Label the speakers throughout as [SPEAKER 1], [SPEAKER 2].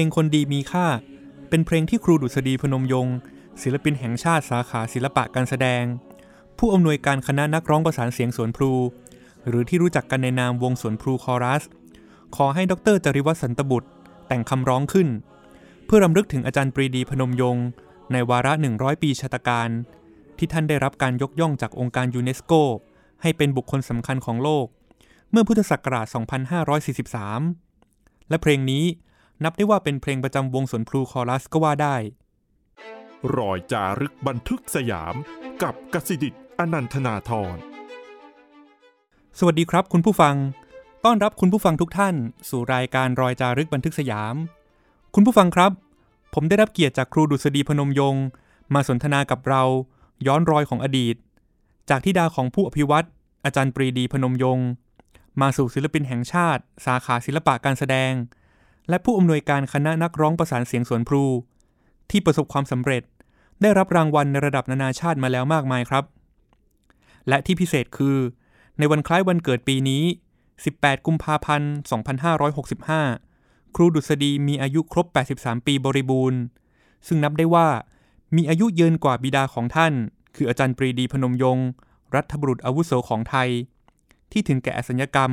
[SPEAKER 1] เพลงคนดีมีค่า เป็นเพลงที่ครูดุษฎีพนมยงค์ศิลปินแห่งชาติสาขาศิลปะการแสดง ผู้อำนวยการคณะนักร้องประสานเสียงสวนพลู หรือที่รู้จักกันในนามวงสวนพลูคอรัส ขอให้ดรจริวัฒน์สันตบุตร แต่งคำร้องขึ้น เพื่อรำลึกถึงอาจารย์ปรีดีพนมยงค์ในวาระ 100 ปีชาตกาล ที่ท่านได้รับการยกย่องจากองค์การยูเนสโก ให้เป็นบุคคลสำคัญของโลก เมื่อพุทธศักราช 2543 และเพลงนี้ นับได้ว่าเป็นเพลงประจำวงสวนพลูคอรัสก็ว่าได้
[SPEAKER 2] รอยจารึกบันทึกสยาม กับกสิดิตอนันทนาธร
[SPEAKER 1] สวัสดีครับคุณผู้ฟัง ต้อนรับคุณผู้ฟังทุกท่าน สู่รายการรอยจารึกบันทึกสยาม คุณผู้ฟังครับ ผมได้รับเกียรติจากครูดุษฎีพนมยงค์มาสนทนากับเรา ย้อนรอยของอดีต จากทิดาของผู้อภิวัตอาจารย์ปรีดีพนมยงค์มาสู่ศิลปินแห่งชาติ สาขาศิลปะการแสดง และผู้อำนวยการคณะนักร้องประสานเสียงสวนพลู ที่ประสบความสำเร็จ ได้รับรางวัลในระดับนานาชาติมาแล้วมากมายครับ และที่พิเศษคือ ในวันคล้ายวันเกิดปีนี้ 18 กุมภาพันธ์ 2565 ครูดุษฎีมีอายุครบ 83 ปีบริบูรณ์ ซึ่งนับได้ว่า มีอายุยืนกว่าบิดาของท่าน คืออาจารย์ปรีดีพนมยงค์รัฐบุรุษอาวุโสของไทย ที่ถึงแก่อสัญญกรรม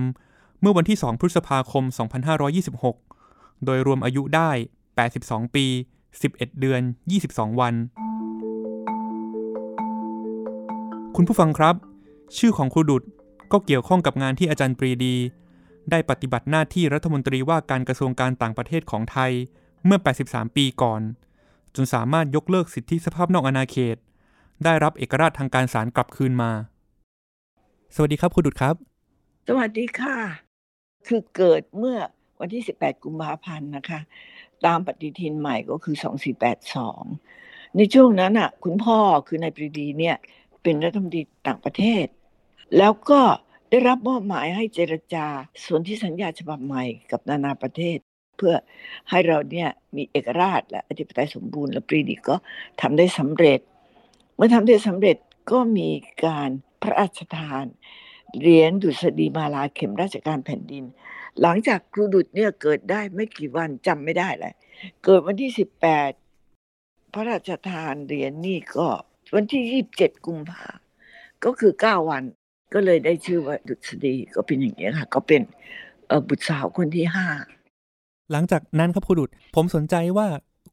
[SPEAKER 1] เมื่อวันที่ 2 พฤษภาคม 2526 โดยรวมอายุได้ 82 ปี 11 เดือน 22 วัน คุณผู้ฟังครับ ชื่อของครูดุดก็เกี่ยวข้องกับงานที่อาจารย์ปรีดี ได้ปฏิบัติหน้าที่รัฐมนตรีว่าการกระทรวงการต่างประเทศของไทยเมื่อ 83 ปีก่อน จนสามารถยกเลิกสิทธิสภาพนอกอาณาเขต ได้รับเอกราชทางการศาลกลับคืนมา สวัสดีครับครูดุดครับ
[SPEAKER 3] สวัสดีค่ะ คือเกิดเมื่อ วันที่ 18 กุมภาพันธ์นะคะ ตามปฏิทินใหม่ก็คือ 2482 ในช่วงนั้นอะ คุณพ่อคือนายปรีดีเนี่ย เป็นรัฐมนตรีต่างประเทศ แล้วก็ได้รับมอบหมายให้เจรจาส่วนที่สัญญาฉบับใหม่กับนานาประเทศ เพื่อให้เราเนี่ยมีเอกราชและอธิปไตยสมบูรณ์และปรีดีก็ทำได้สำเร็จ เมื่อทำได้สำเร็จก็มีการพระราชทานเหรียญดุษฎีมาลาเข็มราชการแผ่นดิน หลังจากครูดุดเนี่ยเกิดได้ไม่กี่วันจำไม่ได้เลยเกิดวันที่18พระราชทานเหรียญนี่ก็ วันที่27กุมภาก็คือ9วันก็เลยได้ชื่อว่าดุษฎีก็เป็นอย่างนี้ยค่ะ ก็เป็นบุตรสาวคนที่ห้า
[SPEAKER 1] หลังจากนั้นครับครูดุดผมสนใจว่า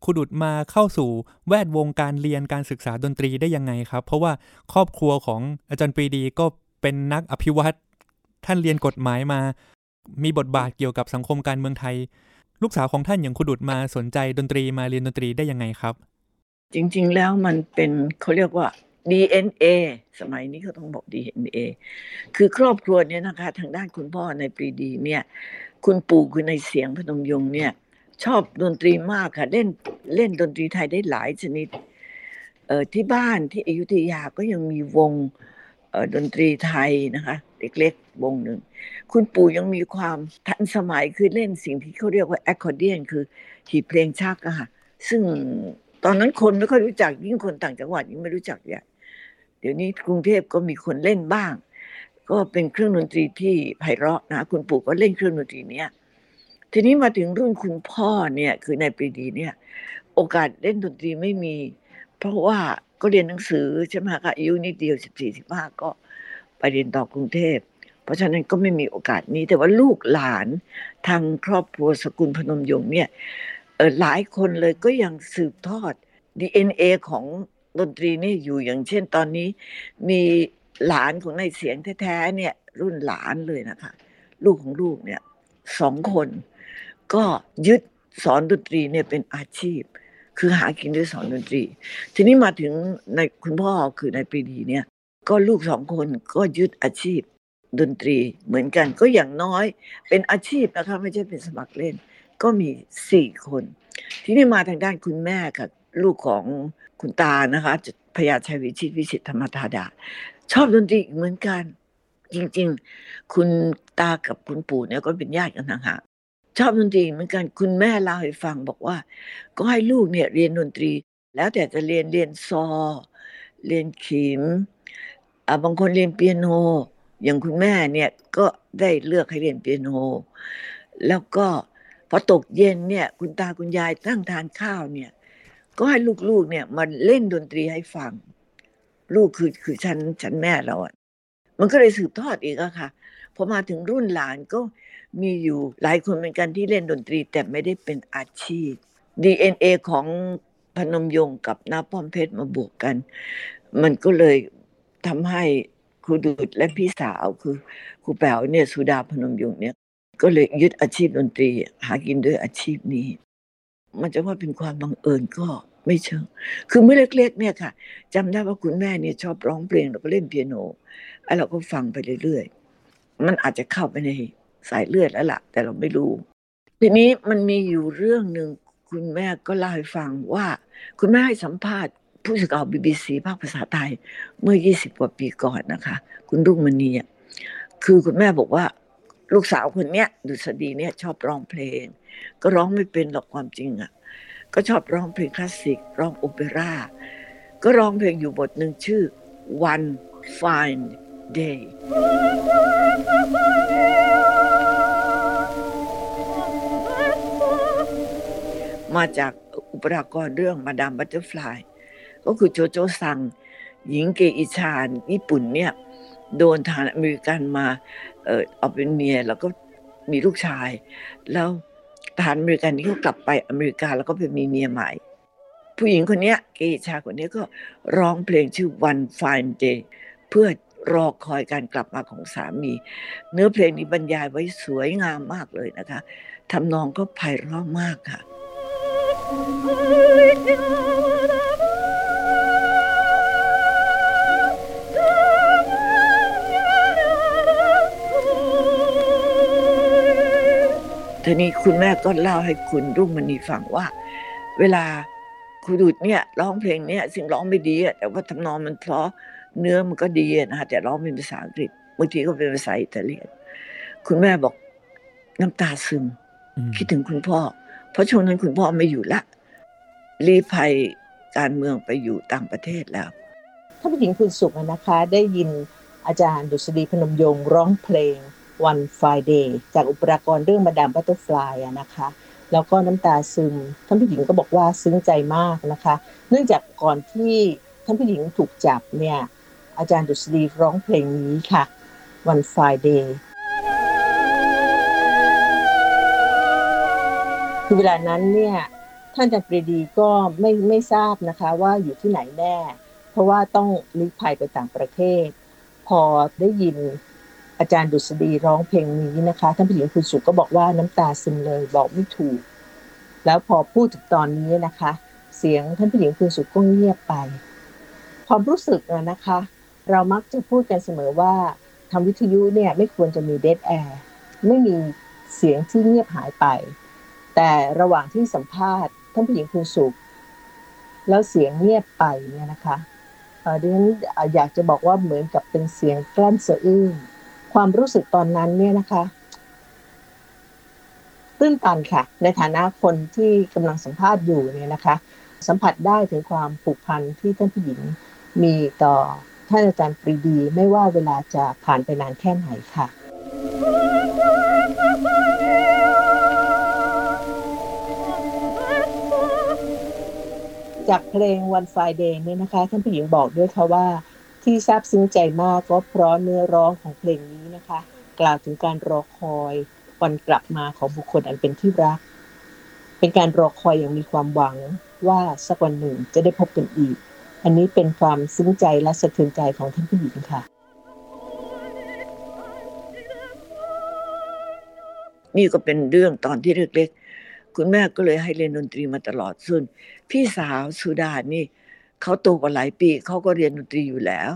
[SPEAKER 1] ครูดุดมาเข้าสู่แวดวงการเรียนการศึกษาดนตรีได้ยังไงครับ เพราะว่าครอบครัวของอาจารย์ปรีดีก็เป็นนักอภิวัตท่านเรียนกฎหมายมา มีบทบาทเกี่ยวกับสังคมการเมืองไทย ลูกสาวของท่านอย่างครูดุดมาสนใจดนตรีมาเรียนดนตรีได้ยังไงครับ
[SPEAKER 3] จริง ๆ แล้วมันเป็นเขาเรียกว่า DNA สมัยนี้เขาต้องบอก DNA คือครอบครัวเนี่ยนะคะ ทางด้านคุณพ่อนายปรีดีเนี่ย คุณปู่คือนายเสียงพนมยงค์เนี่ย ชอบดนตรีมากค่ะเล่นเล่นดนตรีไทยได้หลายชนิดเอ่อที่บ้านที่อยุธยาก็ยังมีวงดนตรีไทยนะคะ เล็กๆวงหนึ่ง คุณปู่ยังมีความทันสมัยคือเล่นสิ่งที่เขาเรียกว่า accordion คือหีบเพลงชักอะค่ะ ซึ่งตอนนั้นคนไม่ค่อยรู้จักยิ่งคนต่างจังหวัดยิ่งไม่รู้จักใหญ่เดี๋ยวนี้กรุงเทพก็มีคนเล่นบ้าง ก็เป็นเครื่องดนตรีที่ไพเราะนะ คุณปู่ก็เล่นเครื่องดนตรีเนี้ยทีนี้มาถึงรุ่นคุณพ่อเนี่ยคือในปรีดีเนี่ย โอกาสเล่นดนตรีไม่มี เพราะว่าก็เรียนหนังสือใช่ไหมคะอายุนิดเดียวสิบสี่สิบห้าก็ ไปเรียนต่อกรุงเทพ เพราะฉะนั้นก็ไม่มีโอกาสนี้ แต่ว่าลูกหลานทางครอบครัวสกุลพนมยงค์เนี่ยเออหลายคนเลยก็ยังสืบทอด DNA ของดนตรีนี่อยู่อย่างเช่นตอนนี้ มีหลานของในเสียงแท้ๆเนี่ยรุ่นหลานเลยนะคะ ลูกของลูกเนี่ยสองคน ก็ยึดสอนดนตรีเนี่ยเป็นอาชีพ คือหากินด้วยสอนดนตรี ทีนี้มาถึงในคุณพ่อคือในปรีดีเนี่ย ก็ลูกสองคนก็ยึดอาชีพดนตรีเหมือนกันก็อย่างน้อยเป็นอาชีพนะคะไม่ใช่เป็นสมัครเล่น ก็มีสี่คน ที่นี้มาทางด้านคุณแม่ค่ะลูกของคุณตานะคะพญาชัยวิชิตวิสิตธรรมธาดา ชอบดนตรีเหมือนกัน จริง ๆ คุณตากับคุณปู่เนี่ยก็เป็นญาติกันต่างหากชอบดนตรีเหมือนกันคุณแม่เล่าให้ฟังบอกว่า ก็ให้ลูกเนี่ยเรียนดนตรี แล้วแต่จะเรียนเรียนซอ เรียนขิม บางคนเรียนเปียโน อย่างคุณแม่เนี่ยก็ได้เลือกให้เรียนเปียโน แล้วก็พอตกเย็นเนี่ย คุณตาคุณยายตั้งทานข้าวเนี่ย ก็ให้ลูกๆเนี่ยมาเล่นดนตรีให้ฟัง ลูกคือคือฉันฉันแม่เราอะมันก็เลยสืบทอดอีกอะค่ะพอมาถึงรุ่นหลานก็มีอยู่หลายคนเหมือนกันที่เล่นดนตรีแต่ไม่ได้เป็นอาชีพ DNA ของพนมยงกับนาป้อมเพชรมาบวกกัน มันก็เลย ทำให้ครูดุดและพี่สาวคือครูแป๋วเนี่ยสุดาพนมยงค์เนี่ยก็เลยยึดอาชีพดนตรี หากินด้วยอาชีพนี้ มันจะว่าเป็นความบังเอิญก็ไม่เชิง คือเมื่อเล็กๆเนี่ยค่ะจำได้ว่าคุณแม่เนี่ยชอบร้องเพลงแล้วก็เล่นเปียโนไอ้เราก็ฟังไปเรื่อยๆ มันอาจจะเข้าไปในสายเลือดแล้วล่ะ แต่เราไม่รู้ ทีนี้มันมีอยู่เรื่องหนึ่งคุณแม่ก็เล่าให้ฟังว่า คุณแม่ให้สัมภาษณ์ ผู้สื่อข่าวบีบีซีภาคภาษาไทยเมื่อ 20 กว่าปีก่อนนะคะ คุณรุ่งมณีคือคุณแม่บอกว่าลูกสาวคนเนี้ยดุษฎีเนี่ยชอบร้องเพลง ก็ร้องไม่เป็นหรอกความจริงอะ่ะ ก็ชอบร้องเพลงคลาสสิกร้องโอเปร่าก็ร้องเพลงอยู่บทหนึ่งชื่อ One Fine Day มาจากอุปรากรเรื่อง Madame Butterfly ก็คือโจโจซัง หญิงเกอิชาญี่ปุ่นเนี่ย โดนทหารอเมริกันมาเออเอาเป็นเมียแล้วก็มีลูกชาย แล้วทหารอเมริกันนี่เขากลับไปอเมริกาแล้วก็ไปมีเมียใหม่ ผู้หญิงคนนี้เกอิชาคนนี้ก็ร้องเพลงชื่อ One Fine Day เพื่อรอคอยการกลับมาของสามี เนื้อเพลงนี้บรรยายไว้สวยงามมากเลยนะคะทำนองก็ไพเราะมากค่ะ ทีนี้คุณแม่ก็เล่าให้คุณรุ่งมณีฟังว่า เวลาครูดุดเนี่ยร้องเพลงเนี่ยสิ่งร้องไม่ดีแต่ว่าทำนองมันเพราะเนื้อมันก็ดีนะคะแต่ร้องเป็นภาษาอังกฤษบางทีก็เป็นภาษาอิตาเลียนคุณแม่บอกน้ำตาซึม คิดถึงคุณพ่อ เพราะช่วงนั้นคุณพ่อไม่อยู่ละรีภัยการเมืองไปอยู่ต่างประเทศแล้ว
[SPEAKER 4] ท่านผู้หญิงคุณสุขนะคะ ได้ยินอาจารย์ดุษฎีพนมยงร้องเพลง One Friday จากอุปรากรเรื่อง Madame Butterfly นะคะแล้วก็น้ำตาซึมท่านผู้หญิงก็บอกว่าซึ้งใจมากนะคะ เนื่องจากก่อนที่ท่านผู้หญิงถูกจับเนี่ยอาจารย์ดุษฎีร้องเพลงนี้ค่ะ One Friday คือเวลานั้นเนี่ยท่านอาจารย์ปรีดีก็ไม่ไม่ทราบนะคะว่าอยู่ที่ไหนแน่ เพราะว่าต้องลี้ภัยไปต่างประเทศ พอได้ยิน อาจารย์ดุษฎีร้องเพลงนี้นะคะท่านผู้หญิงคุณสุก็บอกว่าน้ำตาซึมเลยบอกไม่ถูก แล้วพอพูดถึงตอนนี้นะคะ เสียงท่านผู้หญิงคุณสุก็เงียบไป ความรู้สึกนะคะ เรามักจะพูดกันเสมอว่าทำวิทยุเนี่ยไม่ควรจะมีเดดแอร์ไม่มีเสียงที่เงียบหายไป แต่ระหว่างที่สัมภาษณ์ท่านผู้หญิงคุณสุข แล้วเสียงเงียบไปเนี่ยนะคะดิฉันอยากจะบอกว่าเหมือนกับเป็นเสียงกลั้นสะอื้น ความรู้สึกตอนนั้นเนี่ยนะคะตื้นตันค่ะ ในฐานะคนที่กำลังสัมภาษณ์อยู่เนี่ยนะคะ สัมผัสได้ถึงความผูกพันที่ท่านผู้หญิงมีต่อท่านอาจารย์ปรีดี ไม่ว่าเวลาจะผ่านไปนานแค่ไหนค่ะจากเพลง One Friday เนี่ยนะคะ ท่านผู้หญิงบอกด้วยค่ะว่าที่ซาบซึ้งใจมากก็เพราะเนื้อร้องของเพลงนี้ นะคะ กล่าวถึงการรอคอยวันกลับมาของบุคคลอันเป็นที่รัก เป็นการรอคอยอย่างมีความหวังว่าสักวันหนึ่งจะได้พบกันอีก อันนี้เป็นความซึ้งใจและสะเทือนใจของท่านผู้หญิงค่ะ
[SPEAKER 3] นี่ก็เป็นเรื่องตอนที่เล็กๆคุณแม่ก็เลยให้เรียนดนตรีมาตลอดส่วนพี่สาวสุดานี่เขาโตกว่าหลายปีเขาก็เรียนดนตรีอยู่แล้ว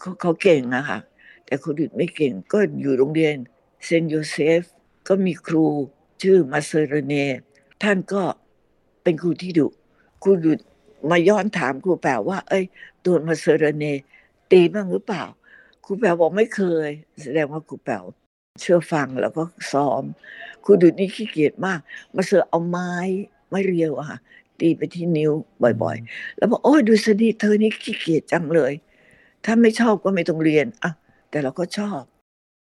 [SPEAKER 3] เขาเขาเก่งอะค่ะ แต่คนอื่นไม่เก่งก็อยู่โรงเรียนเซนต์โยเซฟก็มีครูชื่อมาเซอร์เรเน ท่านก็เป็นครูที่ดุครูดุมาย้อนถามครูแป๋วว่า เอ้ยโดนมาเซอร์เรเน ตีบ้างหรือเปล่า ครูแป๋วบอกไม่เคย แสดงว่าครูแป๋วเชื่อฟังแล้วก็ซ้อมครูดุนี่ขี้เกียจมาก มาเสือเอาไม้ไม่เรียวอะตีไปที่นิ้วบ่อย ๆ แล้วบอกโอ้ยดูสดีเธอนี่ขี้เกียจจังเลย ถ้าไม่ชอบก็ไม่ต้องเรียนอะ แต่เราก็ชอบ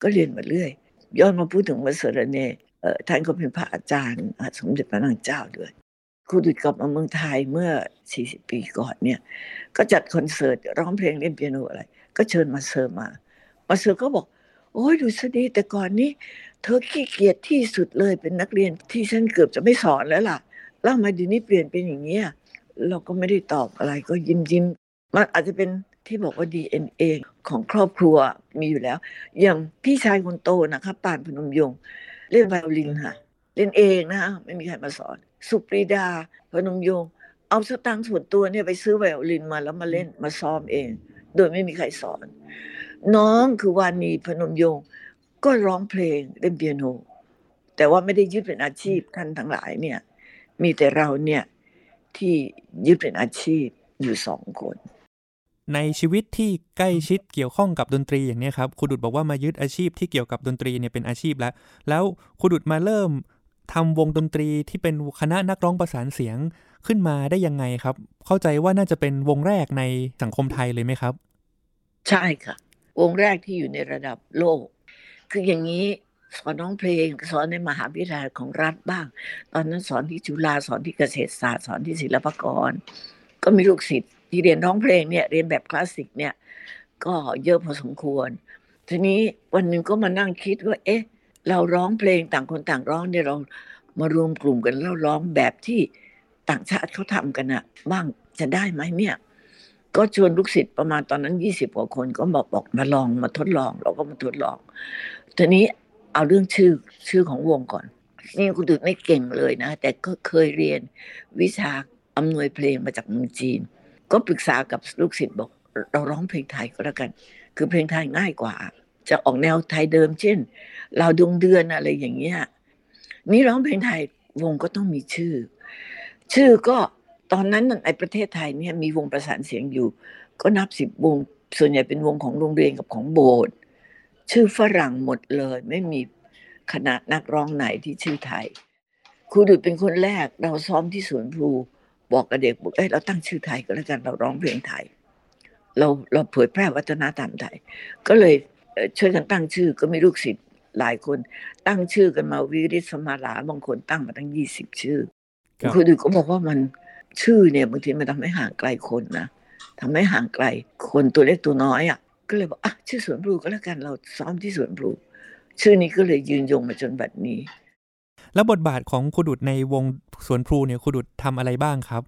[SPEAKER 3] ก็เรียนมาเรื่อย ย้อนมาพูดถึงมาเซรเนเออท่านก็เป็นพระอาจารย์สมเด็จพระนางเจ้าด้วยครูดุดกลับมาเมืองไทยเมื่อ 40 ปีก่อนเนี่ย ก็จัดคอนเสิร์ตร้องเพลงเล่นเปียโนอะไร ก็เชิญมาเซอร์มา มาเซอร์ก็บอก โอ้ยดูสดีแต่ก่อนนี้ เธอขี้เกียจที่สุดเลยเป็นนักเรียนที่ฉันเกือบจะไม่สอนแล้วล่ะ แล้วมาดีนี้เปลี่ยนเป็นอย่างเงี้ยเราก็ไม่ได้ตอบอะไรก็ยิ้มยิ้มมันอาจจะเป็น ที่บอกว่า DNA ของครอบครัวมีอยู่แล้ว อย่างพี่ชายคนโตนะคะป่านพนมยงเล่นไวโอลินค่ะ เล่นเองนะไม่มีใครมาสอน สุปรีดาพนมยง เอาสตางค์ส่วนตัวเนี่ยไปซื้อไวโอลินมาแล้วมาเล่นมาซ้อมเอง โดยไม่มีใครสอน น้องคือวานีพนมยง ก็ร้องเพลงเล่นเปียโนแต่ว่าไม่ได้ยึดเป็นอาชีพท่านทั้งหลายเนี่ย มีแต่เราเนี่ยที่ยึดเป็นอาชีพอยู่สองคน
[SPEAKER 1] ในชีวิตที่ใกล้ชิดเกี่ยวข้องกับดนตรีอย่างนี้ครับครูดุดบอกว่ามายึดอาชีพที่เกี่ยวกับดนตรีเนี่ยเป็นอาชีพแล้ว แล้วครูดุดมาเริ่มทำวงดนตรีที่เป็นคณะนักร้องประสานเสียงขึ้นมาได้ยังไงครับ เข้าใจว่าน่าจะเป็นวงแรกในสังคมไทยเลยไหมครับ
[SPEAKER 3] ใช่ค่ะ วงแรกที่อยู่ในระดับโลก คืออย่างนี้สอนน้องเพลงสอนในมหาวิทยาลัยของรัฐบ้าง ตอนนั้นสอนที่จุฬาสอนที่เกษตรศาสตร์สอนที่ศิลปากร ก็มีลูกศิษย์ ที่เรียนร้องเพลงเนี่ยเรียนแบบคลาสสิกเนี่ยก็เยอะพอสมควร ทีนี้วันหนึ่งก็มานั่งคิดว่า เอ๊ะ เราร้องเพลงต่างคนต่างร้องเนี่ยเรามารวมกลุ่มกันแล้วร้องแบบที่ต่างชาติเขาทำกันอะบ้างจะได้ไหมเนี่ย ก็ชวนลูกศิษย์ประมาณตอนนั้นยี่สิบกว่าคนก็บอกบอกมาลองมาทดลอง เราก็มาทดลอง ทีนี้เอาเรื่องชื่อชื่อของวงก่อน นี่คุณดุดไม่เก่งเลยนะ แต่ก็เคยเรียนวิชาอำนวยเพลงมาจากเมืองจีน ก็ปรึกษากับลูกศิษย์บอก เราร้องเพลงไทยก็แล้วกัน คือเพลงไทยง่ายกว่า จะออกแนวไทยเดิม เช่น เราดวงเดือนอะไรอย่างเงี้ยนี่ร้องเพลงไทยวงก็ต้องมีชื่อ ชื่อก็ตอนนั้นในประเทศไทยเนี่ยมีวงประสานเสียงอยู่ ก็นับสิบวง ส่วนใหญ่เป็นวงของโรงเรียนกับของโบสถ์ชื่อฝรั่งหมดเลย ไม่มีคณะนักร้องไหนที่ชื่อไทยครูดุดเป็นคนแรกเราซ้อมที่สวนพลู บอกกับเด็กบอกเอ้ยเราตั้งชื่อไทยก็แล้วกันเราร้องเพลงไทย เราเราเผยแพร่วัฒนธรรมไทย ก็เลยช่วยกันตั้งชื่อก็มีลูกศิษย์หลายคน ตั้งชื่อกันมาวิริสมาลาบางคนตั้งมาตั้งยี่สิบชื่อครูดุดก็บอกว่ามันชื่อเนี่ยบางทีมันทำให้ห่างไกลคนนะทำให้ห่างไกลคนตัวเล็กตัวน้อยอะ ก็เลยบอกอะชื่อสวนพลูก็แล้วกันเราซ้อมที่สวนพลูชื่อนี้ก็เลยยืนยงมาจนบัดนี้
[SPEAKER 1] แล้วบทบาทของครูดุดในวงสวนพลูเนี่ยครูดุดทำอะไรบ้างครับ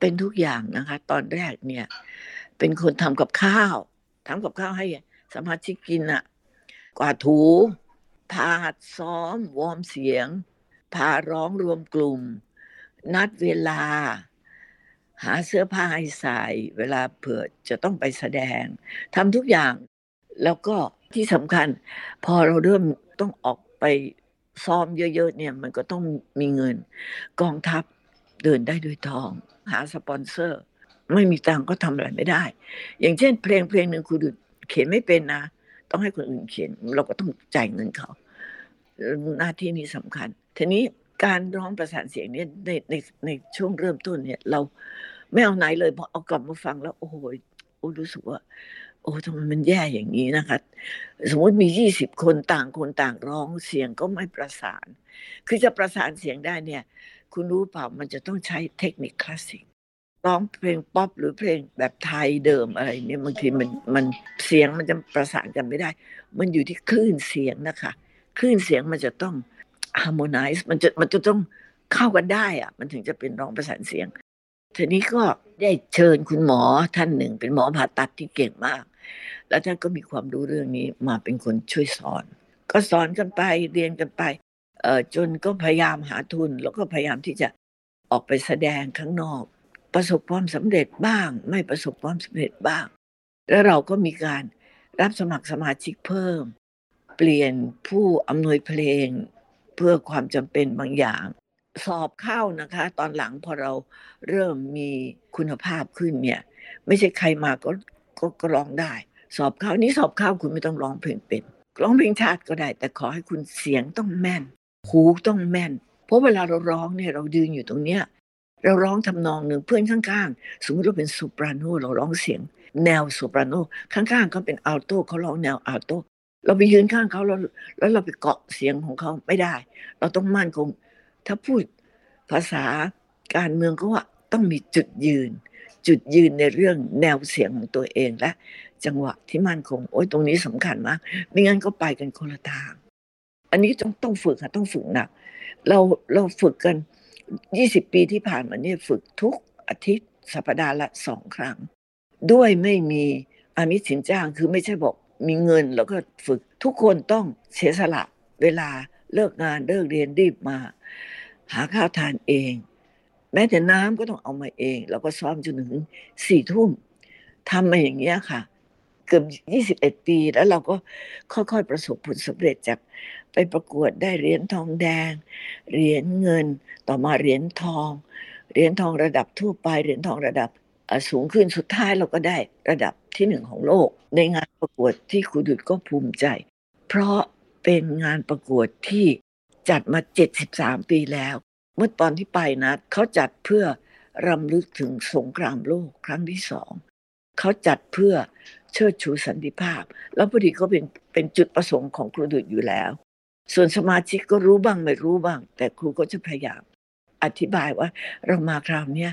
[SPEAKER 3] เป็นทุกอย่างนะคะ ตอนแรกเนี่ย เป็นคนทำกับข้าวทำกับข้าวให้สมาชิกกินอะกวาดถูพาซ้อม วอร์มเสียง พาร้องรวมกลุ่ม นัดเวลา หาเสื้อผ้าให้ใส่ เวลาเผื่อจะต้องไปแสดงทำทุกอย่าง แล้วก็ที่สำคัญ พอเราเริ่มต้องออกไป ซ้อมเยอะๆเนี่ยมันก็ต้องมีเงิน กองทัพเดินได้ด้วยทอง หาสปอนเซอร์ ไม่มีตังก็ทำอะไรไม่ได้ อย่างเช่น เพลงเพลงหนึ่งคุณดุเขียนไม่เป็นนะ ต้องให้คนอื่นเขียน เราก็ต้องจ่ายเงินเขาหน้าที่นี้สำคัญ ทีนี้การร้องประสานเสียงเนี่ยในในในช่วงเริ่มต้นเนี่ย เราไม่เอาไหนเลยพอเอากลับมาฟังแล้ว โอ้โหอ้รู้สึกว่า โอ้ทำไมมันแย่อย่างนี้นะคะ สมมติมียี่สิบคนต่างคนต่างร้องเสียงก็ไม่ประสาน คือจะประสานเสียงได้เนี่ย คุณรู้เปล่ามันจะต้องใช้เทคนิคคลาสสิกร้องเพลงป๊อปหรือเพลงแบบไทยเดิมอะไรเนี่ยบางทีมันมันเสียงมันจะประสานกันไม่ได้ มันอยู่ที่คลื่นเสียงนะคะ คลื่นเสียงมันจะต้อง harmonize มันจะมันจะต้องเข้ากันได้อะมันถึงจะเป็นร้องประสานเสียงทีนี้ก็ได้เชิญคุณหมอท่านหนึ่ง เป็นหมอผ่าตัดที่เก่งมาก แล้วท่านก็มีความรู้เรื่องนี้มาเป็นคนช่วยสอน ก็สอนกันไปเรียนกันไปเอ่อจนก็พยายามหาทุน แล้วก็พยายามที่จะออกไปแสดงข้างนอก ประสบความสำเร็จบ้าง ไม่ประสบความสำเร็จบ้าง แล้วเราก็มีการรับสมัครสมาชิกเพิ่ม เปลี่ยนผู้อำนวยเพลงเพื่อความจำเป็นบางอย่าง สอบเข้านะคะ ตอนหลังพอเราเริ่มมีคุณภาพขึ้นเนี่ย ไม่ใช่ใครมาก็ ก็ก็ร้องได้ สอบเข้านี้สอบเข้าคุณไม่ต้องร้องเพลงเป็นร้องเพลงชาติก็ได้ แต่ขอให้คุณเสียงต้องแม่น หูต้องแม่น เพราะเวลาเราร้องเนี่ยเรายืนอยู่ตรงเนี้ยเราร้องทำนองหนึ่งเพื่อนข้างๆ สมมติเราเป็นโซปราโนเราร้องเสียง แนวโซปราโนข้างๆเขาเป็นอัลโตเขาร้องแนวอัลโตเราไปยืนข้างเขาแล้วแล้วเราไปเกาะเสียงของเขาไม่ได้ เราต้องมั่นคง ถ้าพูดภาษาการเมืองก็ว่าต้องมีจุดยืน จุดยืนในเรื่องแนวเสียงของตัวเองและ จังหวะที่มั่นคง โอ้ยตรงนี้สำคัญมากไม่งั้นก็ไปกันคนละทาง อันนี้ต้องต้องฝึกค่ะต้องฝึกหนัก เราเราฝึกกันยี่สิบปีที่ผ่านมาเนี่ยฝึกทุกอาทิตย์สัปดาห์ละสองครั้ง ด้วยไม่มีอามิสินจ้างคือไม่ใช่บอกมีเงินแล้วก็ฝึกทุกคนต้องเสียสละเวลาเลิกงานเลิกเรียนรีบมา หาข้าวทานเอง แม้แต่น้ำก็ต้องเอามาเองแล้วก็ซ้อมจนถึงสี่ทุ่มทำมาอย่างเงี้ยค่ะ เกือบยี่สิบเอ็ดปี แล้วเราก็ค่อยๆประสบผลสำเร็จจากไปประกวดได้เหรียญทองแดง เหรียญเงินต่อมาเหรียญทอง เหรียญทองระดับทั่วไป เหรียญทองระดับสูงขึ้นสุดท้ายเราก็ได้ระดับที่หนึ่งของโลก ในงานประกวดที่ครูดุดก็ภูมิใจ เพราะเป็นงานประกวดที่จัดมา 73 ปีแล้ว เมื่อตอนที่ไปนะเขาจัดเพื่อรำลึกถึงสงครามโลกครั้งที่สองเขาจัดเพื่อเชิดชูสันติภาพ แล้วพอดีก็เป็นเป็นจุดประสงค์ของครูดุดอยู่แล้ว ส่วนสมาชิกก็รู้บ้างไม่รู้บ้าง แต่ครูก็จะพยายามอธิบายว่าเรามาคราวนี้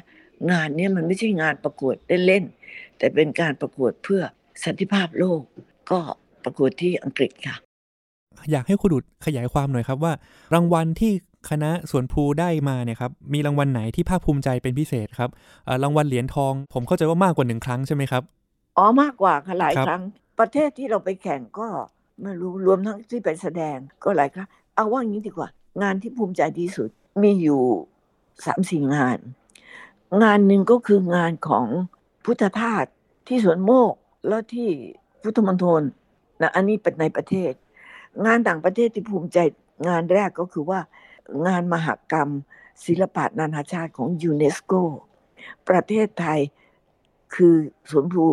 [SPEAKER 3] งานนี้มันไม่ใช่งานประกวดเล่นๆแต่เป็นการประกวดเพื่อสันติภาพโลก ก็ประกวดที่อังกฤษค่ะ
[SPEAKER 1] อยากให้คุณดุดขยายความหน่อยครับว่า รางวัลที่ คณะสวนภูได้มาเนี่ยครับมีรางวัลไหนที่ภาคภูมิใจเป็นพิเศษครับรางวัลเหรียญทอง ผมเข้าใจว่ามากกว่าหนึ่งครั้งใช่ไหมครับ
[SPEAKER 3] อ๋อมากกว่าค่ะหลายครั้ง ประเทศที่เราไปแข่งก็ไม่รู้รวมทั้งที่ไปแสดงก็หลายครั้งเอาว่างี้ดีกว่า งานที่ภูมิใจที่สุดมีอยู่สามสี่งาน งานหนึ่งก็คืองานของพุทธทาสที่สวนโมกแล้วที่พุทธมณฑลนะอันนี้เป็นในประเทศ งานต่างประเทศที่ภูมิใจงานแรกก็คือว่า งานมหกรรม ศิลปะนานาชาติของยูเนสโก ประเทศไทยคือสวนภู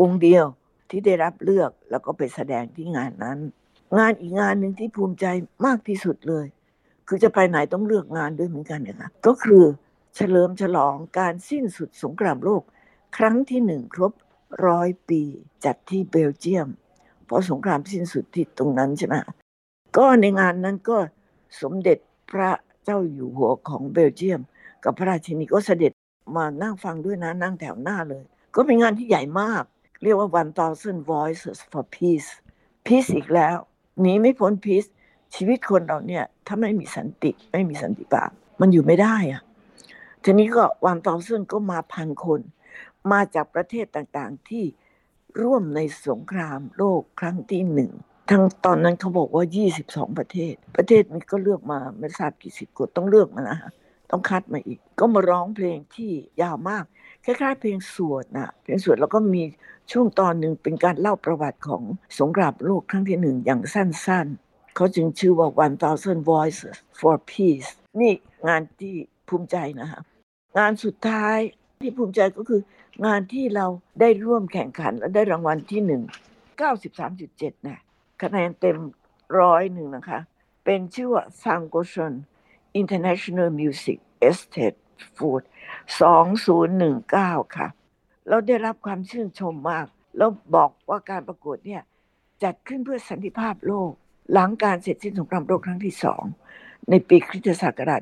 [SPEAKER 3] วงเดียวที่ได้รับเลือกแล้วก็ไปแสดงที่งานนั้น งานอีกงานหนึ่งที่ภูมิใจมากที่สุดเลย คือจะไปไหนต้องเลือกงานด้วยเหมือนกันเนี่ยค่ะก็คือเฉลิมฉลองการสิ้นสุดสงครามโลก ครั้งที่หนึ่งครบร้อยปี จัดที่เบลเยียม เพราะสงครามสิ้นสุดที่ตรงนั้นใช่ไหมก็ในงานนั้นก็สมเด็จ พระเจ้าอยู่หัวของเบลเยียม กับพระราชินีก็เสด็จมานั่งฟังด้วยนะนั่งแถวหน้าเลย ก็เป็นงานที่ใหญ่มาก เรียกว่า one thousand voices for peace peace อีกแล้วหนีไม่พ้น peace ชีวิตคนเราเนี่ยถ้าไม่มีสันติไม่มีสันติภาพมันอยู่ไม่ได้อะทีนี้ก็วันตอซึ่งก็มาพันคน มาจากประเทศต่างๆที่ร่วมในสงครามโลกครั้งที่หนึ่ง ทั้งตอนนั้นเขาบอกว่า 22 ประเทศ ประเทศนี้ก็เลือกมาไม่ทราบกี่สิบคนต้องเลือกมานะต้องคัดมาอีก ก็มาร้องเพลงที่ยาวมาก คล้ายๆ เพลงสวดนะเพลงสวดแล้วก็มีช่วงตอนหนึ่งเป็นการเล่าประวัติของสงครามโลกครั้งที่หนึ่งอย่างสั้นๆ เขาจึงชื่อว่า One Thousand Voices for Peace นี่งานที่ภูมิใจนะคะงานสุดท้ายที่ภูมิใจก็คืองานที่เราได้ร่วมแข่งขันและได้รางวัลที่หนึ่ง93.7นะ คะแนนเต็มร้อยหนึ่งนะคะ เป็นชื่อว่า s a n g o s h International Music Estate Food 2019 ค่ะ เราได้รับความชื่นชมมาก แล้วบอกว่าการประกวดเนี่ย จัดขึ้นเพื่อสันติภาพโลก หลังการเสร็จสิ้นสงครามโลกครั้งที่สองในปีคริสตศักราช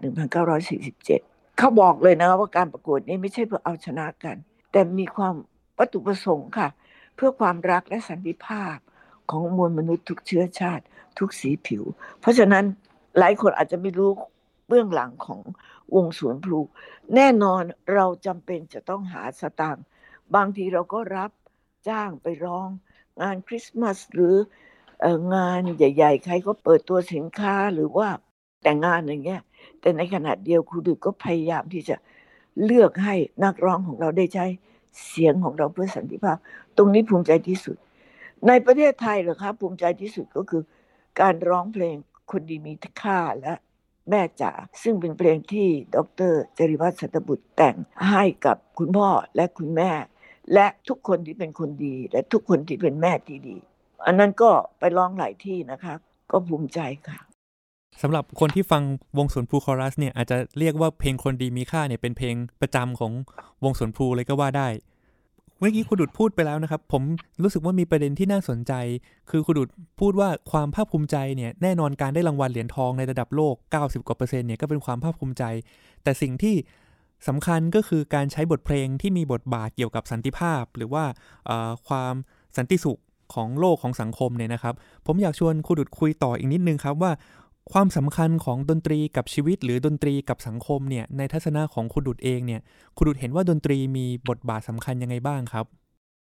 [SPEAKER 3] 1947 เขาบอกเลยนะว่าการประกวดนี้ไม่ใช่เพื่อเอาชนะกัน แต่มีความวัตถุประสงค์ค่ะ เพื่อความรักและสันติภาพ ของมวลมนุษย์ทุกเชื้อชาติ ทุกสีผิว เพราะฉะนั้นหลายคนอาจจะไม่รู้เบื้องหลังของวงสวนพลู แน่นอนเราจำเป็นจะต้องหาสตางค์บางทีเราก็รับจ้างไปร้อง งานคริสต์มาสหรืองานใหญ่ ๆ ใครก็เปิดตัวสินค้าหรือว่าแต่งงานอย่างเงี้ย แต่ในขณะเดียวครูดึกก็พยายามที่จะเลือกให้นักร้องของเราได้ใช้เสียงของเราเพื่อสันติภาพ ตรงนี้ภูมิใจที่สุด ในประเทศไทยเหรอครับภูมิใจที่สุดก็คือการร้องเพลงคนดีมีค่าและแม่จ๋าซึ่งเป็นเพลงที่ดรจริวัฒน์สัตบุตรแต่งให้กับคุณพ่อและคุณแม่ และทุกคนที่เป็นคนดี และทุกคนที่เป็นแม่ที่ดี อันนั้นก็ไปร้องหลายที่นะคะ ก็ภูมิใจค่ะ
[SPEAKER 1] สำหรับคนที่ฟังวงสวนพลูคอรัสเนี่ยอาจจะเรียกว่าเพลงคนดีมีค่าเนี่ยเป็นเพลงประจำของวงสวนพลูเลยก็ว่าได้ มื่อกี้คุณดุดพูดไปแล้วนะครับ ผมรู้สึกว่ามีประเด็นที่น่าสนใจ คือคุณดุดพูดว่าความภาคภูมิใจเนี่ยแน่นอนการได้รางวัลเหรียญทองในระดับโลก 90 กว่าเปอร์เซ็นต์เนี่ยก็เป็นความภาคภูมิใจ แต่สิ่งที่สำคัญก็คือการใช้บทเพลงที่มีบทบาทเกี่ยวกับสันติภาพ หรือว่าความสันติสุขของโลกของสังคมเนี่ยนะครับ ผมอยากชวนคุณดุดคุยต่ออีกนิดนึงครับว่า ความสำคัญของดนตรีกับชีวิตหรือดนตรีกับสังคมเนี่ยในทัศนะของคุณดุดเองเนี่ยคุณดุดเห็นว่าดนตรีมีบทบาทสำคัญยังไงบ้างครับ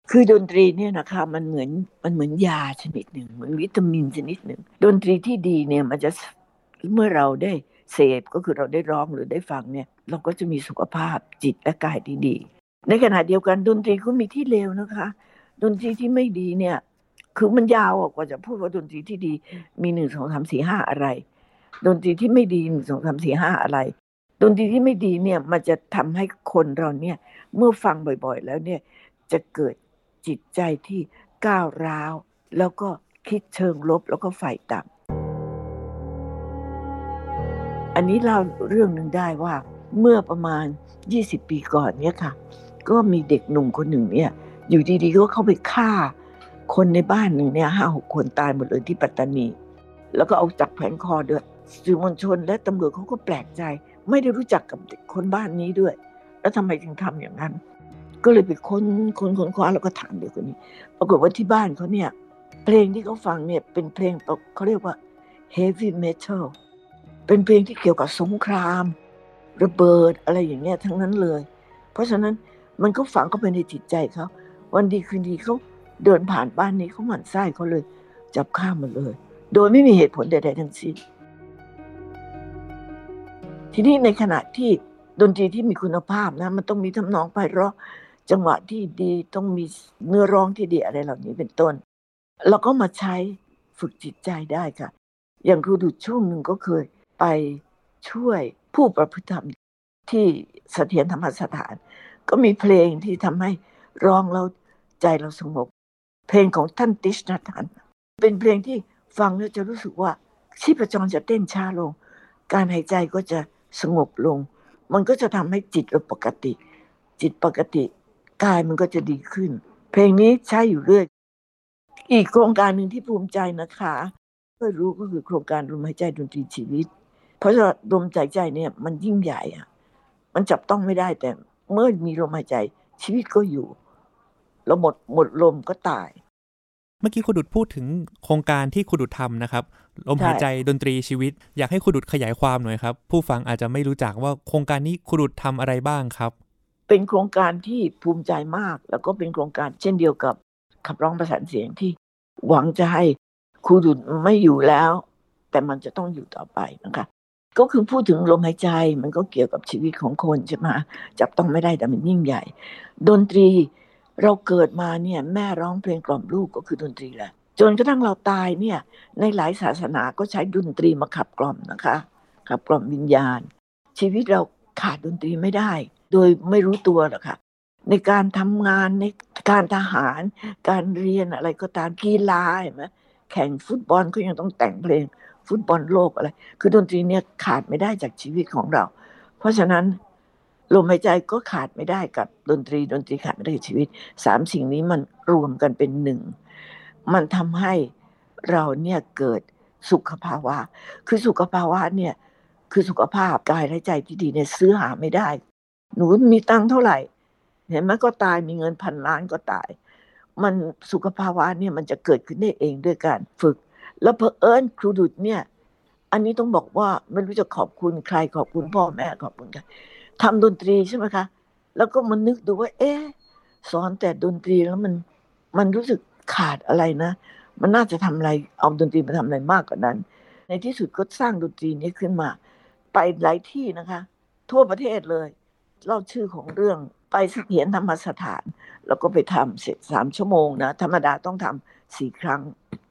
[SPEAKER 3] คือดนตรีเนี่ยนะคะมันเหมือนมันเหมือนยาชนิดหนึ่งเหมือนวิตามินชนิดหนึ่งดนตรีที่ดีเนี่ยมันจะเมื่อเราได้เสพก็คือเราได้ร้องหรือได้ฟังเนี่ย เราก็จะมีสุขภาพจิตและกายที่ดี ในขณะเดียวกันดนตรีก็มีที่เลวนะคะ ดนตรีที่ไม่ดีเนี่ย คือมันยาวกว่าจะพูดว่าดนตรีที่ดีมีหนึ่งสองสามสี่ห้าอะไร ดนตรีที่ไม่ดีหนึ่งสองสามสี่ห้าอะไร ดนตรีที่ไม่ดีเนี่ยมันจะทำให้คนเราเนี่ย เมื่อฟังบ่อยๆ แล้วเนี่ยจะเกิดจิตใจที่ก้าวร้าว แล้วก็คิดเชิงลบแล้วก็ฝ่ายต่ำอันนี้เล่าเรื่องหนึ่งได้ว่าเมื่อประมาณ 20 ปีก่อนเนี่ยค่ะ ก็มีเด็กหนุ่มคนหนึ่งเนี่ย อยู่ดีๆก็เข้าไปฆ่า คนในบ้านหนึ่งเนี่ยห้าหกคนตายหมดเลยที่ปัตตานี แล้วก็เอาจับแผงคอด้วยสื่อมวลชนและตำรวจเขาก็แปลกใจ ไม่ได้รู้จักกับคนบ้านนี้ด้วย แล้วทำไมถึงทำอย่างนั้น ก็เลยไปค้นค้นค้นคว้าแล้วก็ถามเด็กคนนี้ ปรากฏว่าที่บ้านเขาเนี่ยเพลงที่เขาฟังเนี่ยเป็นเพลงเขาเรียกว่า heavy metal เป็นเพลงที่เกี่ยวกับสงคราม ระเบิดอะไรอย่างเงี้ยทั้งนั้นเลย เพราะฉะนั้นมันก็ฝังเข้าไปในจิตใจเขาวันดีคืนดีเขา เดินผ่านบ้านนี้เขาหมั่นไส้เขาเลย จับข้ามมาเลย โดยไม่มีเหตุผลใดๆทั้งสิ้น ทีนี้ในขณะที่ดนตรีที่มีคุณภาพนะ มันต้องมีทำนองไพเราะจังหวะที่ดีต้องมีเนื้อร้องที่ดีอะไรเหล่านี้เป็นต้น เราก็มาใช้ฝึกจิตใจได้ค่ะ อย่างครูดูช่วงหนึ่งก็เคยไปช่วยผู้ประพฤติธรรมที่เสถียรธรรมสถาน ก็มีเพลงที่ทำให้ร้องแล้วใจเราสงบ เพลงของท่านติชนาทันเป็นเพลงที่ฟังแล้วจะรู้สึกว่าชีพจรจะเต้นช้าลง การหายใจก็จะสงบลง มันก็จะทำให้จิตเราปกติ จิตปกติกายมันก็จะดีขึ้น เพลงนี้ใช้อยู่เรื่อย อีกโครงการหนึ่งที่ภูมิใจนะคะก็รู้ก็คือโครงการลมหายใจดนตรีชีวิต เพราะว่าลมหายใจเนี่ยมันยิ่งใหญ่อะมันจับต้องไม่ได้แต่เมื่อมีลมหายใจชีวิตก็อยู่ เราหมดหมดลมก็ตาย
[SPEAKER 1] เมื่อกี้คุณดุดพูดถึงโครงการที่คุณดุดทำนะครับ ลมหายใจดนตรีชีวิต อยากให้คุณดุดขยายความหน่อยครับ ผู้ฟังอาจจะไม่รู้จักว่าโครงการนี้คุณดุดทำอะไรบ้างครับ
[SPEAKER 3] เป็นโครงการที่ภูมิใจมาก แล้วก็เป็นโครงการเช่นเดียวกับขับร้องประสานเสียงที่หวังจะให้ครูดุลไม่อยู่แล้ว แต่มันจะต้องอยู่ต่อไปนะคะก็คือพูดถึงลมหายใจมันก็เกี่ยวกับชีวิตของคนใช่ไหมจับต้องไม่ได้แต่มันยิ่งใหญ่ ดนตรี เราเกิดมาเนี่ยแม่ร้องเพลงกล่อมลูกก็คือดนตรีแหละจนกระทั่งเราตายเนี่ย ในหลายศาสนาก็ใช้ดนตรีมาขับกล่อมนะคะ ขับกล่อมวิญญาณ ชีวิตเราขาดดนตรีไม่ได้ โดยไม่รู้ตัวหรอกค่ะ ในการทำงานในการทหาร การเรียนอะไรก็ตามกีฬาเห็นไหมแข่งฟุตบอลก็ยังต้องแต่งเพลง ฟุตบอลโลกอะไร คือดนตรีเนี่ยขาดไม่ได้จากชีวิตของเรา เพราะฉะนั้น ลมหายใจก็ขาดไม่ได้กับดนตรีดนตรีขาดไม่ได้กับชีวิตสามสิ่งนี้มันรวมกันเป็นหนึ่ง มันทำให้เราเนี่ยเกิดสุขภาวะ คือสุขภาวะเนี่ยคือสุขภาพกายและใจที่ดีเนี่ยซื้อหาไม่ได้ หนูมีตังเท่าไหร่ เห็นไหมก็ตายมีเงินพันล้านก็ตาย มันสุขภาวะเนี่ยมันจะเกิดขึ้นได้เองด้วยการฝึก แล้วเพอเอิญครูดุดเนี่ย อันนี้ต้องบอกว่าไม่รู้จะขอบคุณใครขอบคุณพ่อแม่ขอบคุณใคร ทำดนตรีใช่ไหมคะ แล้วก็มันนึกดูว่า เอ๊สอนแต่ดนตรีแล้วมันมันรู้สึกขาดอะไรนะ มันน่าจะทำอะไรเอาดนตรีมาทำอะไรมากกว่านั้น ในที่สุดก็สร้างดนตรีนี้ขึ้นมา ไปหลายที่นะคะ ทั่วประเทศเลย เล่าชื่อของเรื่องไปเสถียรธรรมสถาน แล้วก็ไปทำเสร็จสามชั่วโมงนะ ธรรมดาต้องทำสี่ครั้ง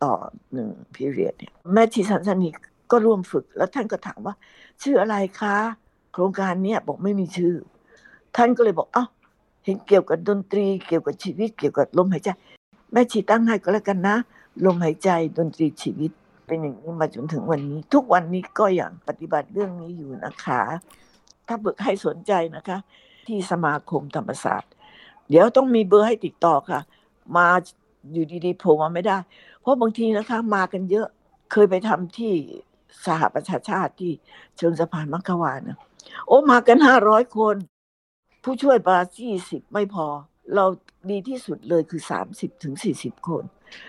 [SPEAKER 3] ต่อหนึ่งพีเรียดเนี่ยแม่ชีสันสนิก็ร่วมฝึก แล้วท่านก็ถามว่า ชื่ออะไรคะ โครงการเนี้ยบอกไม่มีชื่อ ท่านก็เลยบอกเอ้าเห็นเกี่ยวกับดนตรี เกี่ยวกับชีวิต เกี่ยวกับลมหายใจ แม่ชีตั้งให้ก็แล้วกันนะ ลมหายใจดนตรีชีวิตเป็นอย่างนี้มาจนถึงวันนี้ ทุกวันนี้ก็ยังปฏิบัติเรื่องนี้อยู่นะคะ ถ้าเบิกให้สนใจนะคะ ที่สมาคมธรรมศาสตร์ เดี๋ยวต้องมีเบอร์ให้ติดต่อค่ะ มาอยู่ดีๆโผล่มาไม่ได้ เพราะบางทีนะคะ มากันเยอะเคยไปทำที่สหประชาชาติที่เชิงสะพานมัคควานนะ โอ้มากันห้าร้อยคน ผู้ช่วยปายี่สิบไม่พอ เราดีที่สุดเลยคือสามสิบถึงสี่สิบคน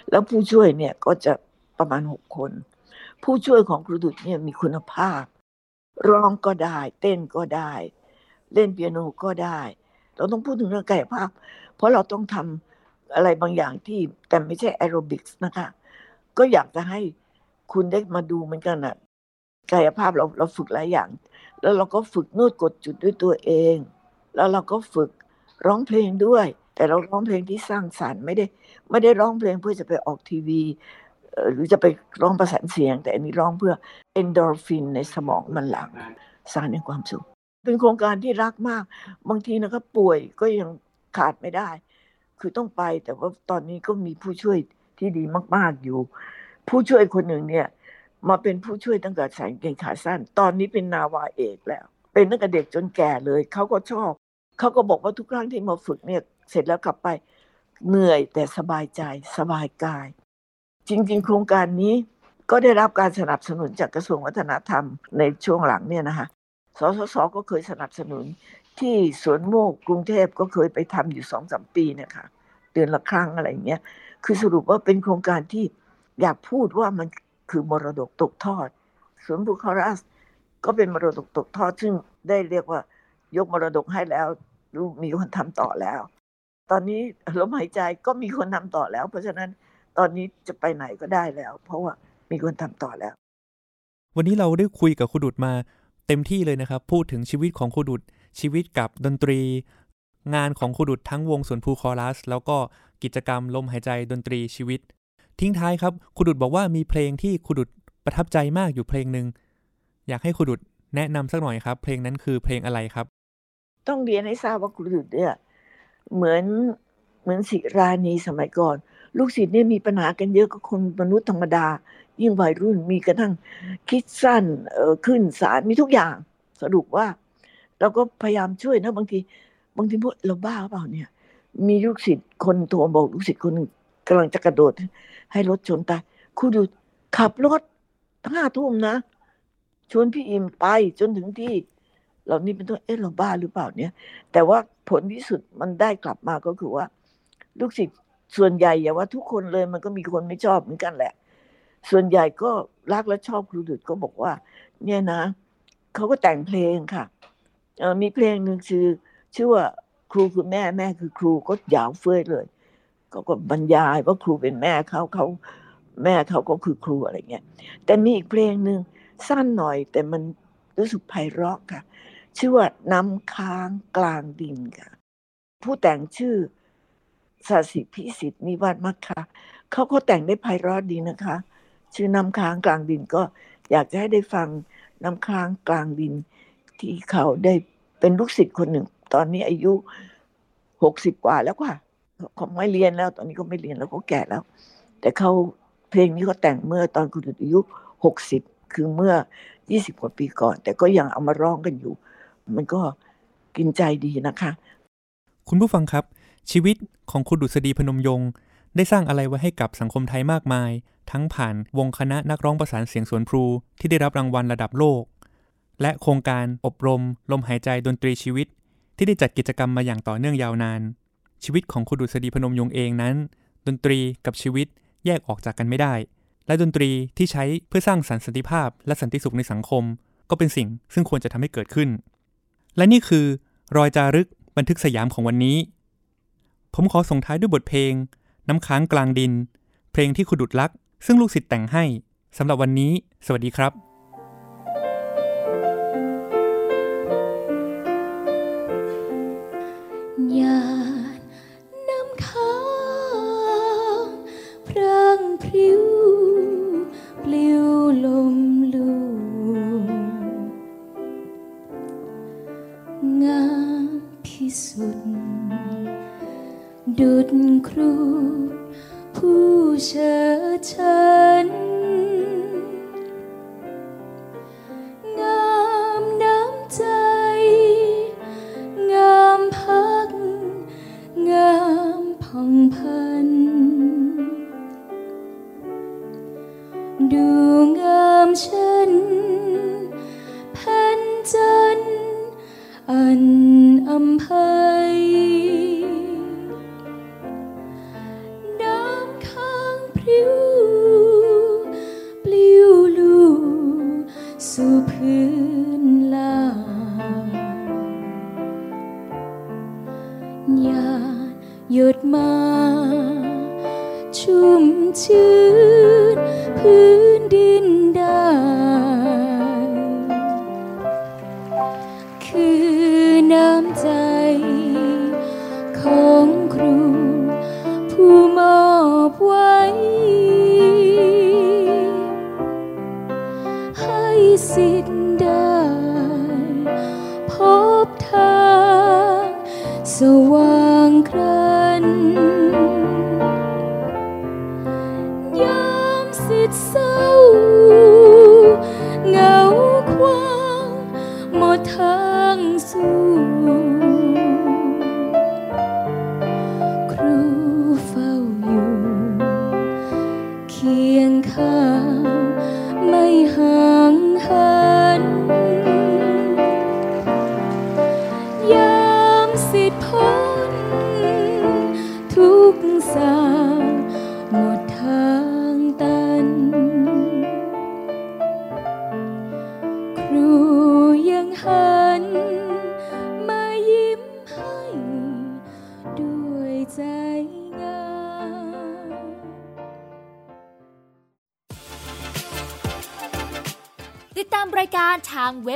[SPEAKER 3] แล้วผู้ช่วยเนี่ยก็จะประมาณหกคน ผู้ช่วยของครูดุดเนี่ยมีคุณภาพ ร้องก็ได้ เต้นก็ได้ เล่นเปียโนก็ได้ เราต้องพูดถึงเรื่องกายภาพ เพราะเราต้องทำอะไรบางอย่างที่แต่ไม่ใช่แอโรบิกส์นะคะ ก็อยากจะให้คุณได้มาดูเหมือนกันอะกายภาพเราเราฝึกหลายอย่าง แล้วเราก็ฝึกนวดกดจุดด้วยตัวเอง แล้วเราก็ฝึกร้องเพลงด้วย แต่เราร้องเพลงที่สร้างสารรค์ไม่ได้ไม่ได้ร้องเพลงเพื่อจะไปออกทีวี หรือจะไปร้องประสานเสียง แต่อันนี้ร้องเพื่อเอนโดรฟินในสมองมันหลั่งสารในความสุข เป็นโครงการที่รักมาก บางทีนะครับป่วยก็ยังขาดไม่ได้ คือต้องไปแต่ว่าตอนนี้ก็มีผู้ช่วยที่ดีมาก ๆอยู่ ผู้ช่วยคนหนึ่งเนี่ย มาเป็นผู้ช่วยตั้งแต่ใส่เกงขาสั้น ตอนนี้เป็นนาวาเอกแล้ว เป็นตั้งแต่เด็กจนแก่เลย เขาก็ชอบ เขาก็บอกว่าทุกครั้งที่มาฝึกเนี่ยเสร็จแล้วกลับไปเหนื่อยแต่สบายใจสบายกาย จริง ๆ โครงการนี้ก็ได้รับการสนับสนุนจากกระทรวงวัฒนธรรมในช่วงหลังเนี่ยนะคะสสสก็เคยสนับสนุน ที่สวนโมกกรุงเทพก็เคยไปทำอยู่สองสามปีเนี่ยค่ะเดือนละครั้งอะไรอย่างเงี้ยคือสรุปว่าเป็นโครงการที่อยากพูดว่ามัน คือมรดกตกทอด สวนบุคารัสก็เป็นมรดกตกทอด ซึ่งได้เรียกว่ายกมรดกให้แล้วรู้มีคนทำต่อแล้ว ตอนนี้ลมหายใจก็มีคนทำต่อแล้ว เพราะฉะนั้นตอนนี้จะไปไหนก็ได้แล้ว เพราะว่ามีคนทำต่อแล้ว
[SPEAKER 1] วันนี้เราได้คุยกับครูดุดมาเต็มที่เลยนะครับ พูดถึงชีวิตของครูดุดชีวิตกับดนตรี งานของครูดุดทั้งวงสวนภูคอรัส แล้วก็กิจกรรมลมหายใจดนตรีชีวิต ทิ้งท้ายครับครูดุดบอกว่ามีเพลงที่ครูดุดประทับใจมากอยู่เพลงหนึ่งอยากให้ครูดุดแนะนำสักหน่อยครับ เพลงนั้นคือเพลงอะไรครับ
[SPEAKER 3] ต้องเรียนให้ทราบว่าครูดุดเนี่ยเหมือนเหมือนศิรานีสมัยก่อน ลูกศิษย์เนี่ยมีปัญหากันเยอะกับคนมนุษย์ธรรมดา ยิ่งวัยรุ่นมีกระทั่งคิดสั้นเออขึ้นศาลมีทุกอย่างสรุปว่า เราก็พยายามช่วยนะบางที บางทีพวกเราบ้าเปล่าเนี่ย มีลูกศิษย์คนโทรบอกลูกศิษย์คนหนึ่งกำลังจะกระโดด ให้รถชนตายครูดูขับรถห้าทุ่มนะ ชวนพี่อิมไปจนถึงที่ เรานี่เป็นตัวเอ๊ะเราบ้าหรือเปล่าเนี่ย แต่ว่าผลที่สุดมันได้กลับมาก็คือว่า ลูกศิษย์ส่วนใหญ่อย่าว่าทุกคนเลยมันก็มีคนไม่ชอบเหมือนกันแหละ ส่วนใหญ่ก็รักและชอบครูดุดก็บอกว่า เนี่ยนะเขาก็แต่งเพลงค่ะมีเพลงหนึ่งชื่อชื่อว่าครูคือแม่แม่คือครูก็ยาวเฟ้ยเลย เขาก็บรรยายว่าครูเป็นแม่เขาเขาแม่เขาก็คือครูอะไรเงี้ยแต่มีอีกเพลงหนึ่งสั้นหน่อย แต่มันรู้สึกไพเราะค่ะ ชื่อว่าน้ำค้างกลางดินค่ะ ผู้แต่งชื่อสาสิพิสิทธิ์นิวัฒน์มัคคะเขาก็แต่งได้ไพเราะดีนะคะ ชื่อน้ำค้างกลางดินก็อยากจะให้ได้ฟังน้ำค้างกลางดิน ที่เขาได้เป็นลูกศิษย์คนหนึ่ง ตอนนี้อายุหกสิบกว่าแล้วค่ะ เขาไม่เรียนแล้ว ตอนนี้ก็ไม่เรียนแล้วก็แก่แล้ว แต่เขาเพลงนี้เขาแต่งเมื่อตอนคุณอายุหกสิบคือเมื่อยี่สิบกว่าปีก่อน แต่ก็ยังเอามาร้องกันอยู่ มันก็กินใจดีนะคะ
[SPEAKER 1] คุณผู้ฟังครับ ชีวิตของคุณดุษฎีพนมยงค์ได้สร้างอะไรไว้ให้กับสังคมไทยมากมาย ทั้งผ่านวงคณะนักร้องประสานเสียงสวนพลูที่ได้รับรางวัลระดับโลก และโครงการอบรม ลมหายใจดนตรีชีวิต ที่ได้จัดกิจกรรมมาอย่างต่อเนื่องยาวนาน ชีวิตของคุณดุษฎีพนมยงค์เองนั้น ดนตรีกับชีวิตแยกออกจากกันไม่ได้ และดนตรีที่ใช้เพื่อสร้างสรรค์สันติภาพและสันติสุขในสังคม ก็เป็นสิ่งซึ่งควรจะทำให้เกิดขึ้น และนี่คือรอยจารึกบันทึกสยามของวันนี้ ผมขอส่งท้ายด้วยบทเพลง น้ำค้างกลางดิน เพลงที่คุณดุดลัก ซึ่งลูกศิษย์แต่งให้สำหรับวันนี้ สวัสดีครับ
[SPEAKER 5] พิ้วปลิวลมลูงามพิสุทธิ์ดุดครูผู้เชิดชัน อัน
[SPEAKER 6] อำเภอ sáng xuống